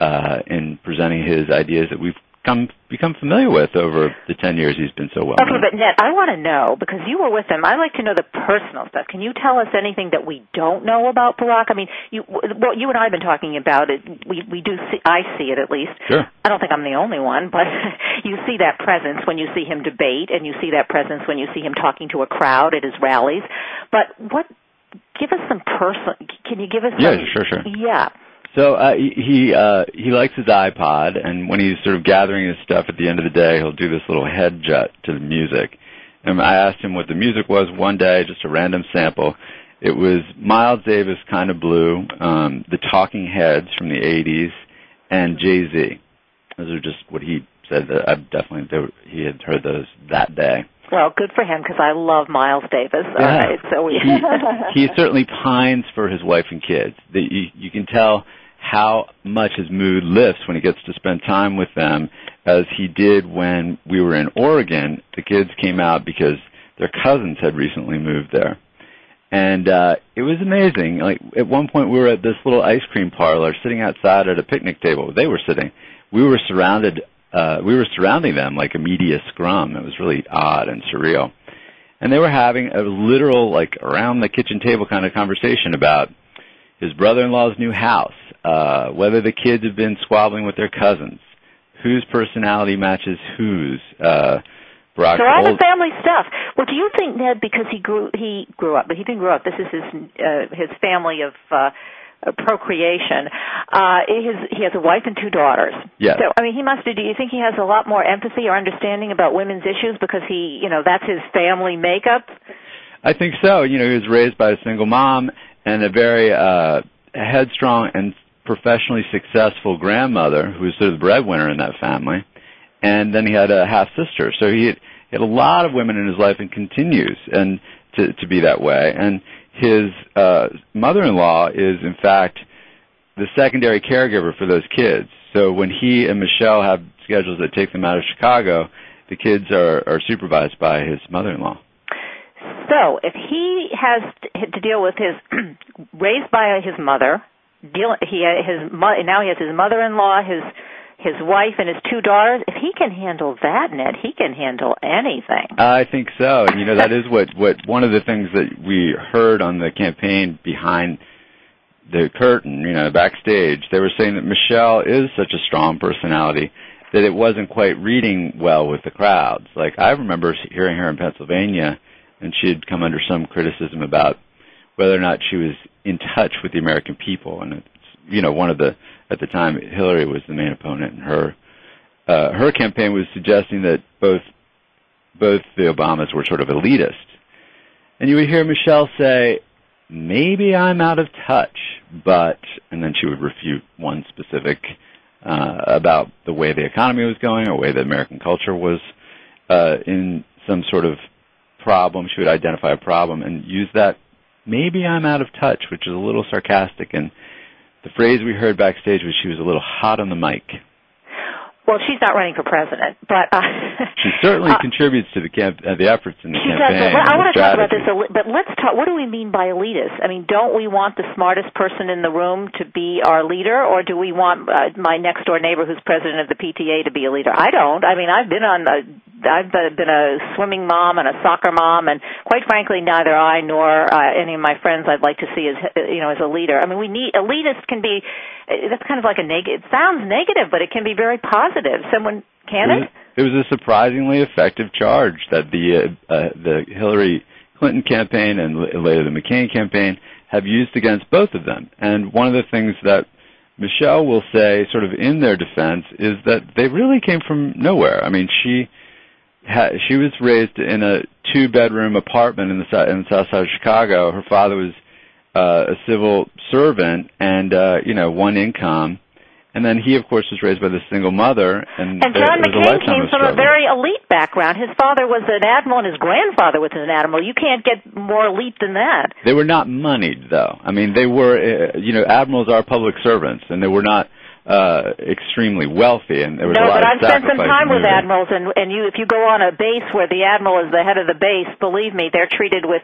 uh, in presenting his ideas that we've become familiar with over the 10 years he's been so well Okay, but Ned, I want to know because you were with him. I like to know the personal stuff. Can you tell us anything that we don't know about Barack? I mean, you well, you and I have been talking about it. We we do see. I see it at least. Sure. I don't think I'm the only one, but *laughs* you see that presence when you see him debate, and you see that presence when you see him talking to a crowd at his rallies. But what? Give us some personal. Can you give us? Yeah, some, sure, sure. Yeah. So uh, he he, uh, he likes his iPod, and when he's sort of gathering his stuff at the end of the day, he'll do this little head jut to the music. And I asked him what the music was one day, just a random sample. It was Miles Davis, kind of blue, um, the Talking Heads from the '80s, and Jay Z. Those are just what he said. That I definitely were, he had heard those that day. Well, good for him because I love Miles Davis. All Yeah. right, so we. he *laughs* certainly pines for his wife and kids. The, you, you can tell how much his mood lifts when he gets to spend time with them, as he did when we were in Oregon. The kids came out because their cousins had recently moved there. And uh it was amazing. Like at one point we were at this little ice cream parlor sitting outside at a picnic table. They were sitting. We were surrounded uh we were surrounding them like a media scrum. It was really odd and surreal and they were having a literal like around the kitchen table kind of conversation about his brother-in-law's new house, whether the kids have been squabbling with their cousins, whose personality matches whose. Uh, Barack So all the family stuff. Well, do you think Ned, because he grew he grew up, but he didn't grow up. This is his uh, his family of uh, uh, procreation. Uh, his he has a wife and two daughters. Yes. So I mean, he must. Do you think he has a lot more empathy or understanding about women's issues because he, you know, that's his family makeup? I think so. You know, he was raised by a single mom and a very uh headstrong and professionally successful grandmother who was sort of the breadwinner in that family. And then he had a half sister. So he had, he had a lot of women in his life and continues and to to be that way. And his uh mother-in-law is in fact the secondary caregiver for those kids. So when he and Michelle have schedules that take them out of Chicago, the kids are are supervised by his mother-in-law. So if he has to deal with his *clears throat* raised by his mother, deal he his now he has his mother-in-law, his his wife and his two daughters. If he can handle that, Ned, he can handle anything. I think so. And you know, that is what, what one of the things that we heard on the campaign behind the curtain, you know, backstage. They were saying that Michelle is such a strong personality that it wasn't quite reading well with the crowds. Like I remember hearing her in Pennsylvania and she had come under some criticism about whether or not she was in touch with the American people and it's you know, one of the at the time Hillary was the main opponent and her uh, her campaign was suggesting that both both the Obamas were sort of elitist. And you would hear Michelle say, maybe I'm out of touch, but, and then she would refute one specific uh, about the way the economy was going or way the American culture was uh, in some sort of problem. She would identify a problem and use that, maybe I'm out of touch, which is a little sarcastic. And the phrase we heard backstage was she was a little hot on the mic. Well, she's not running for president, but uh, She certainly *laughs* contributes to the camp, uh, the efforts in the She does. campaign. But I want to talk about this, a but let's talk. What do we mean by elitist? I mean, don't we want the smartest person in the room to be our leader, or do we want uh, my next door neighbor who's president of the PTA to be a leader? I don't. I mean, I've been on uh, I've been a swimming mom and a soccer mom, and quite frankly, neither I nor uh, any of my friends I'd like to see as you know as a leader. I mean, we need elitist can be that's kind of like a negative. It sounds negative, but it can be very positive. Someone can it? Was, it was a surprisingly effective charge that the uh, uh, the Hillary Clinton campaign and later the McCain campaign have used against both of them. And one of the things that Michelle will say, sort of in their defense, is that they really came from nowhere. I mean, she had, she was raised in a two bedroom apartment in the in the south side of Chicago. Her father was a civil servant and uh, you know one income, and then he, of course, was raised by the single mother. And, and John McCain came from a very elite background. His father was an admiral, and his grandfather was an admiral. You can't get more elite than that. They were not moneyed, though. I mean, they were, uh, you know, admirals are public servants, and they were not uh extremely wealthy and there was no, a lot but I've spent some time with admirals and and you if you go on a base where the admiral is the head of the base believe me they're treated with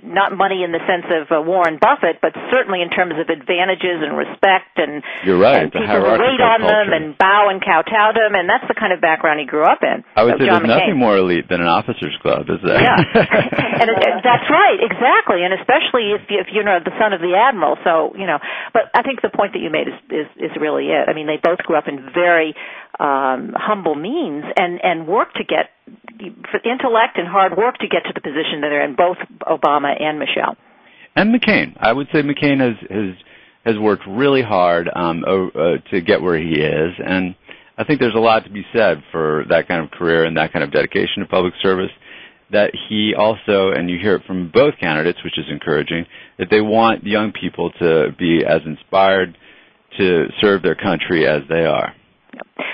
not money in the sense of uh, Warren Buffett but certainly in terms of advantages and respect and You're right. and people wait on culture. them and bow and kowtow to them and that's the kind of background he grew up in. I would so say John there's McCain. nothing more elite than an officers club is there? Yeah. *laughs* And it, that's right exactly and especially if you, if you're the son of the admiral so you know. But I think the point that you made is is, is really it I mean they both grew up in very um, humble means and and worked to get intellect and hard work to get to the position that they're in, both Obama and Michelle. and McCain. I would say McCain has has has worked really hard um, uh, to get where he is, and I think there's a lot to be said for that kind of career and that kind of dedication to public service. That he also, and you hear it from both candidates, which is encouraging, that they want young people to be as inspired to serve their country as they are.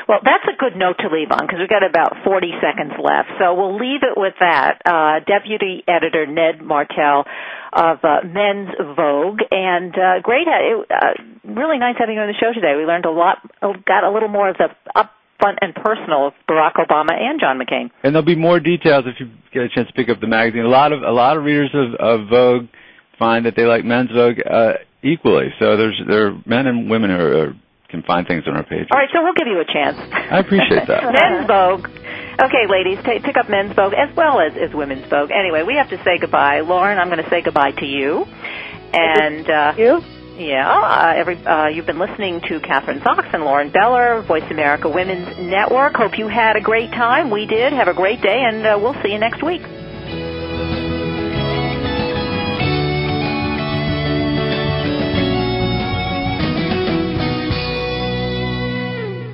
Well, that's a good note to leave on because we've got about 40 seconds left. So we'll leave it with that. Uh, Deputy Editor Ned Martel of uh, Men's Vogue, and uh, great, uh, really nice having you on the show today. We learned a lot, got a little more of the up front and personal of Barack Obama and John McCain. And there'll be more details if you get a chance to pick up the magazine. A lot of a lot of readers of, of Vogue find that they like Men's Vogue uh, equally. So there's there are men and women who are, can find things on our page. All right, so we'll give you a chance. I appreciate that. *laughs* Men's Vogue. Okay, ladies, t- pick up Men's Vogue as well as, as Women's Vogue. Anyway, we have to say goodbye. Lauren, I'm going to say goodbye to you. And uh, you. Yeah, uh, every uh, you've been listening to Kathryn Zox and Lauren Beller, Voice America Women's Network. Hope you had a great time. We did. Have a great day, and uh, we'll see you next week.